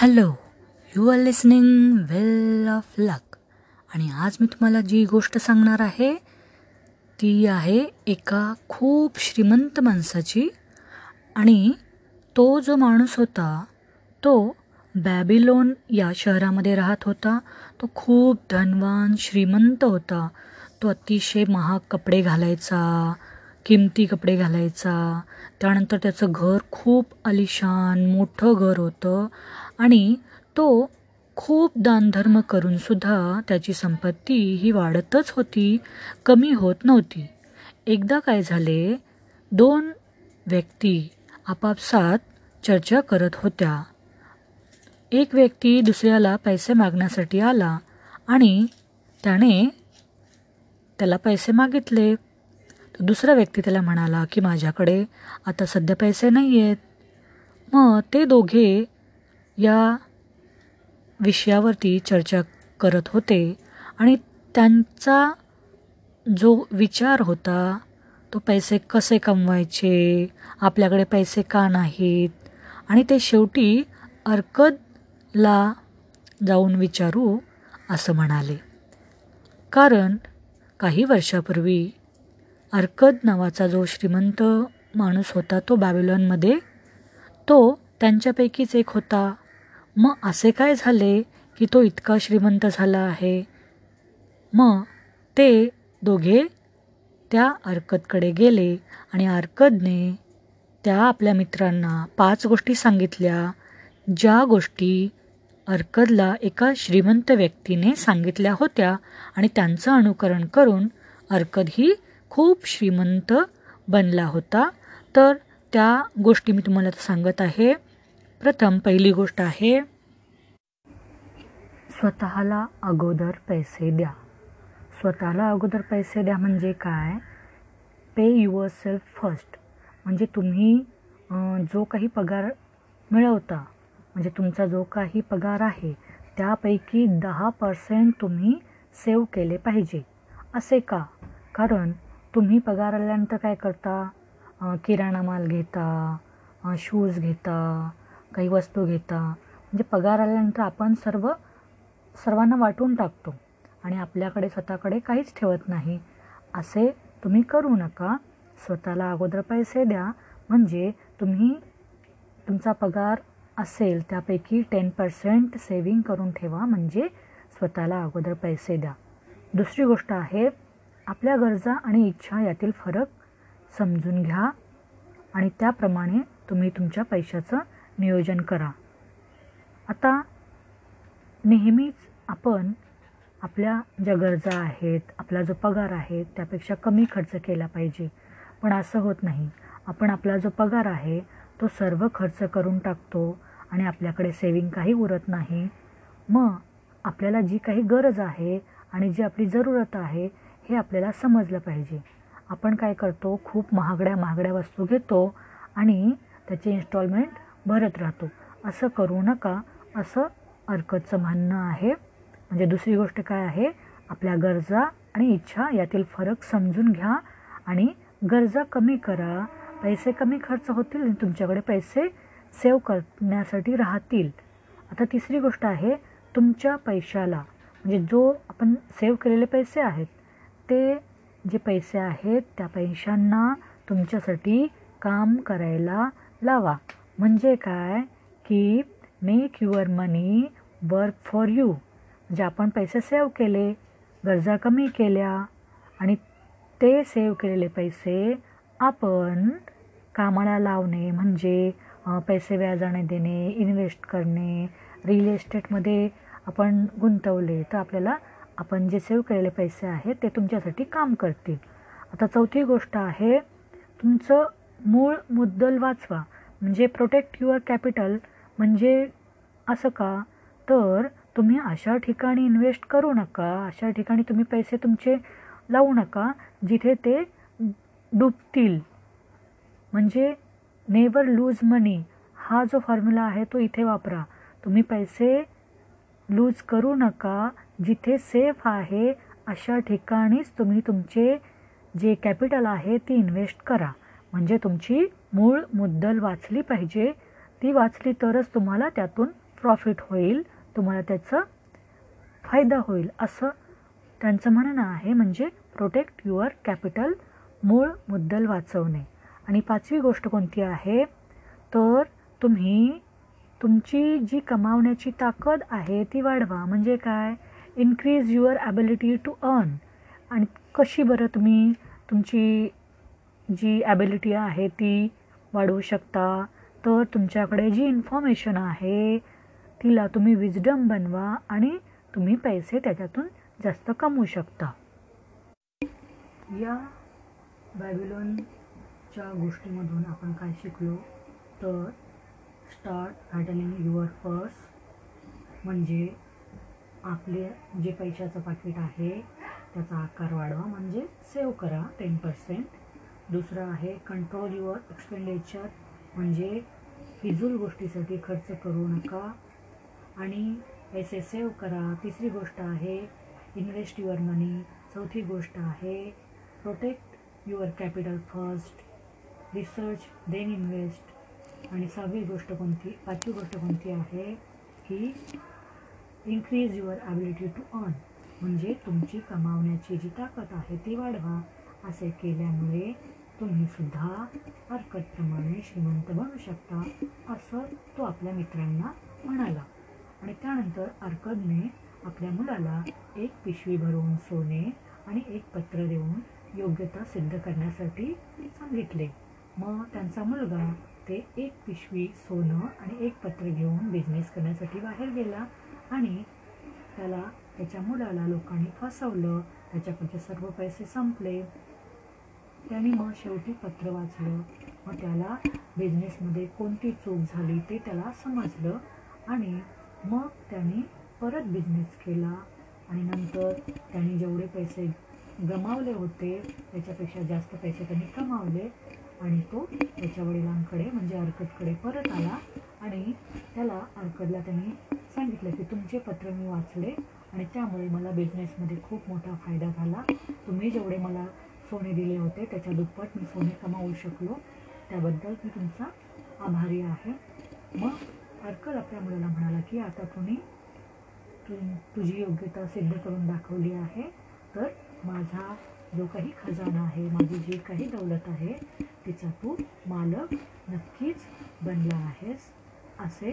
Hello you are listening well of luck आणि आज मी तुम्हाला जी गोष्ट सांगणार आहे ती आहे एका खूप श्रीमंत माणसाची. आणि तो जो माणूस होता तो बॅबिलोन या शहरामध्ये राहत होता. तो खूप धनवान श्रीमंत होता. तो अतिशय महाग कपडे घालायचा किमती कपडे घालायचा. त्यानंतर त्याचं घर खूप आलिशान मोठं घर होतं. आणि तो खूप दानधर्म करूनसुद्धा त्याची संपत्ती ही वाढतच होती कमी होत नव्हती. एकदा काय झाले दोन व्यक्ती आपापसात चर्चा करत होत्या. एक व्यक्ती दुसऱ्याला पैसे मागण्यासाठी आला आणि त्याने त्याला पैसे मागितले. तर दुसरा व्यक्ती त्याला म्हणाला की माझ्याकडे आता सध्या पैसे नाही आहेत मग ते दोघे या विषयावरती चर्चा करत होते आणि त्यांचा जो विचार होता तो पैसे कसे कमवायचे आपल्याकडे पैसे का नाहीत आणि ते शेवटी अर्कदला जाऊन विचारू असं म्हणाले. कारण काही वर्षापूर्वी अर्कद नावाचा जो श्रीमंत माणूस होता तो बॅबिलॉनमध्ये तो त्यांच्यापैकीच एक होता. मग असे काय झाले की तो इतका श्रीमंत झाला आहे? मग ते दोघे त्या अर्कदकडे गेले आणि अर्कदने त्या आपल्या मित्रांना पाच गोष्टी सांगितल्या ज्या गोष्टी अर्कदला एका श्रीमंत व्यक्तीने सांगितल्या होत्या आणि त्यांचं अनुकरण करून अर्कद ही खूप श्रीमंत बनला होता. तर त्या गोष्टी मी तुम्हाला सांगत आहे. प्रथम पहिली गोष्ट आहे स्वतःला अगोदर पैसे द्या. स्वतःला अगोदर पैसे द्या म्हणजे काय? पे युअर सेल्फ फर्स्ट म्हणजे तुम्ही जो काही पगार मिळवता म्हणजे तुमचा जो काही पगार आहे त्यापैकी दहा पर्सेंट तुम्ही सेव्ह केले पाहिजे. असे का? कारण तुम्ही पगार आल्यानंतर काय करता? किराणा माल घेता शूज घेता काही वस्तू घेता. म्हणजे पगार आल्यानंतर आपण सर्व सर्वांना वाटून टाकतो. आणि आपल्याकडे स्वतःकडे काहीच ठेवत नाही. असे तुम्ही करू नका. स्वतःला अगोदर पैसे द्या. म्हणजे तुम्ही तुमचा पगार असेल त्यापैकी टेन पर्सेंट सेविंग करून ठेवा. म्हणजे स्वतःला अगोदर पैसे द्या. दुसरी गोष्ट आहे आपल्या गरजा आणि इच्छा यातील फरक समजून घ्या. आणि त्याप्रमाणे तुम्ही तुमच्या पैशाचं नियोजन करा. आता नेहमीच आपण आपल्या ज्या गरजा आहेत आपला जो पगार आहे त्यापेक्षा कमी खर्च केला पाहिजे. पण असं होत नाही. आपण आपला जो पगार आहे तो सर्व खर्च करून टाकतो आणि आपल्याकडे सेविंग काही उरत नाही. मग आपल्याला जी काही गरज आहे आणि जी आपली जरूरत आहे हे आपल्याला समजलं पाहिजे. आपण काय करतो? खूप महागड्या महागड्या वस्तू घेतो आणि त्याचे इन्स्टॉलमेंट भरत राहतो. असं करू नका. असं अर्कतचं म्हणणं आहे. म्हणजे दुसरी गोष्ट काय आहे? आपल्या गरजा आणि इच्छा यातील फरक समजून घ्या आणि गरजा कमी करा. पैसे कमी खर्च होतील आणि तुमच्याकडे पैसे सेव्ह करण्यासाठी राहतील. आता तिसरी गोष्ट आहे तुमच्या पैशाला. म्हणजे जो आपण सेव्ह केलेले पैसे आहेत ते जे पैसे आहेत त्या पैशांना तुमच्यासाठी काम करायला लावा. म्हणजे काय? की make your money work for you म्हणजे आपण पैसे सेव्ह केले गरजा कमी केल्या आणि ते सेव्ह केलेले पैसे आपण कामाला लावणे म्हणजे पैसे व्याजाने देणे इन्व्हेस्ट करणे रिअल इस्टेटमध्ये आपण गुंतवले तर आपल्याला आपण जे सेव्ह केलेले पैसे आहेत ते तुमच्यासाठी काम करतील. आता चौथी गोष्ट आहे तुमचं मूळ मुद्दल वाचवा. म्हणजे प्रोटेक्ट युअर कॅपिटल म्हणजे असं का? तर तुम्ही अशा ठिकाणी इन्व्हेस्ट करू नका. अशा ठिकाणी तुम्ही पैसे तुमचे लावू नका जिथे ते डुबतील. म्हणजे नेवर लूज मनी हा जो फॉर्म्युला आहे तो इथे वापरा. तुम्ही पैसे लूज करू नका जिथे सेफ आहे अशा ठिकाणीच तुम्ही तुमचे जे कॅपिटल आहे ती इन्व्हेस्ट करा. म्हणजे तुमची मूळ मुद्दल वाचली पाहिजे. ती वाचली तरच तुम्हाला त्यातून प्रॉफिट होईल. तुम्हाला त्याचं फायदा होईल. असं त्यांचं म्हणणं आहे म्हणजे प्रोटेक्ट युअर कॅपिटल मूळ मुद्दल वाचवणे. आणि पाचवी गोष्ट कोणती आहे? तर तुम्ही तुमची जी कमावण्याची ताकद आहे ती वाढवा. म्हणजे काय? Increase your ability to earn आणि कशी बरं तुम्ही तुमची जी ॲबिलिटी आहे ती वाढवू शकता. तर तुमच्याकडे जी इन्फॉर्मेशन आहे तिला तुम्ही विजडम बनवा आणि तुम्ही पैसे त्याच्यातून जास्त कमवू शकता. या बॅबिलॉनच्या गोष्टीमधून आपण काय शिकलो? तर स्टार्ट हॅटलिंग युअर पर्स म्हणजे आपले जे पैशाचं पाकिट आहे त्याचा आकार वाढवा. म्हणजे सेव्ह करा. टेन पर्सेंट दुसरं आहे कंट्रोल युअर एक्सपेंडिचर म्हणजे फिजूल गोष्टीसाठी खर्च करू नका. आणि पैसे सेव्ह करा. तिसरी गोष्ट आहे इन्व्हेस्ट युअर मनी चौथी गोष्ट आहे protect your capital first research then invest आणि सहावी गोष्ट कोणती पाचवी गोष्ट कोणती आहे की increase your ability to earn म्हणजे तुमची कमावण्याची जी ताकद आहे ती वाढवा असे केल्यामुळे तुम्ही सुद्धा हरकतप्रमाणे श्रीमंत बनू शकता असं तो आपल्या मित्रांना म्हणाला. आणि त्यानंतर अर्कदने आपल्या मुलाला एक पिशवी भरून सोने आणि एक पत्र देऊन योग्यता सिद्ध करण्यासाठी सांगितले. मग त्यांचा मुलगा ते एक पिशवी सोनं आणि एक पत्र घेऊन बिझनेस करण्यासाठी बाहेर गेला आणि त्याला त्याच्या मुलाला लोकांनी फसवलं. त्याच्याकडचे सर्व पैसे संपले. त्याने मग शेवटी पत्र वाचलं. मग त्याला बिझनेसमध्ये कोणती चूक झाली ते त्याला समजलं आणि मग त्यांनी परत बिझनेस केला. आणि नंतर त्यांनी जेवढे पैसे गमावले होते त्याच्यापेक्षा जास्त पैसे त्यांनी कमावले आणि तो त्याच्या वडिलांकडे म्हणजे अर्कदकडे परत आला आणि त्याला अर्कदला त्यांनी सांगितलं की तुमचे पत्र मी वाचले आणि त्यामुळे मला बिझनेसमध्ये खूप मोठा फायदा झाला. तुम्ही जेवढे मला सोने दिले होते. त्याच्या दुप्पट मी सोने कमावू शकलो. त्याबद्दल मी तुमचा आभारी आहे. मग अर्कल आपल्या मुलाला म्हणाला की आता तुम्ही तु तुझी योग्यता सिद्ध करून दाखवली आहे तर माझा जो काही खजाना आहे माझी जी काही दौलत आहे तिचा तू मालक नक्कीच बनला आहेस. असे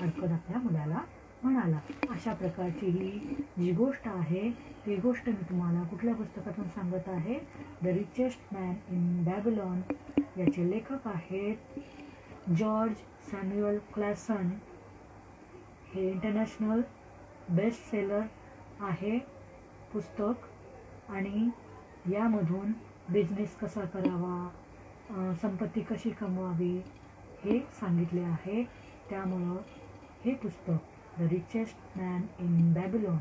अर्कल आपल्या मुलाला म्हणाला अशा प्रकारची ही जी गोष्ट आहे ती गोष्ट मी तुम्हाला कुठल्या पुस्तकातून सांगत आहे? The richest man in Babylon याचे लेखक आहेत जॉर्ज सॅम्युअल क्लॅसन. हे इंटरनॅशनल बेस्ट सेलर आहे पुस्तक आणि यामधून बिझनेस कसा करावा संपत्ती कशी कमवावी हे सांगितले आहे. त्यामुळं हे पुस्तक the richest man in Babylon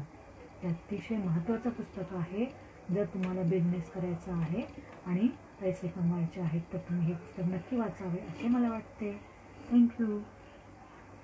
हे अतिशय महत्त्वाचं पुस्तक आहे. जर तुम्हाला बिझनेस करायचा आहे आणि पैसे कमवायचे आहेत तर तुम्ही हे पुस्तक नक्की वाचावे असे मला वाटते. थँक्यू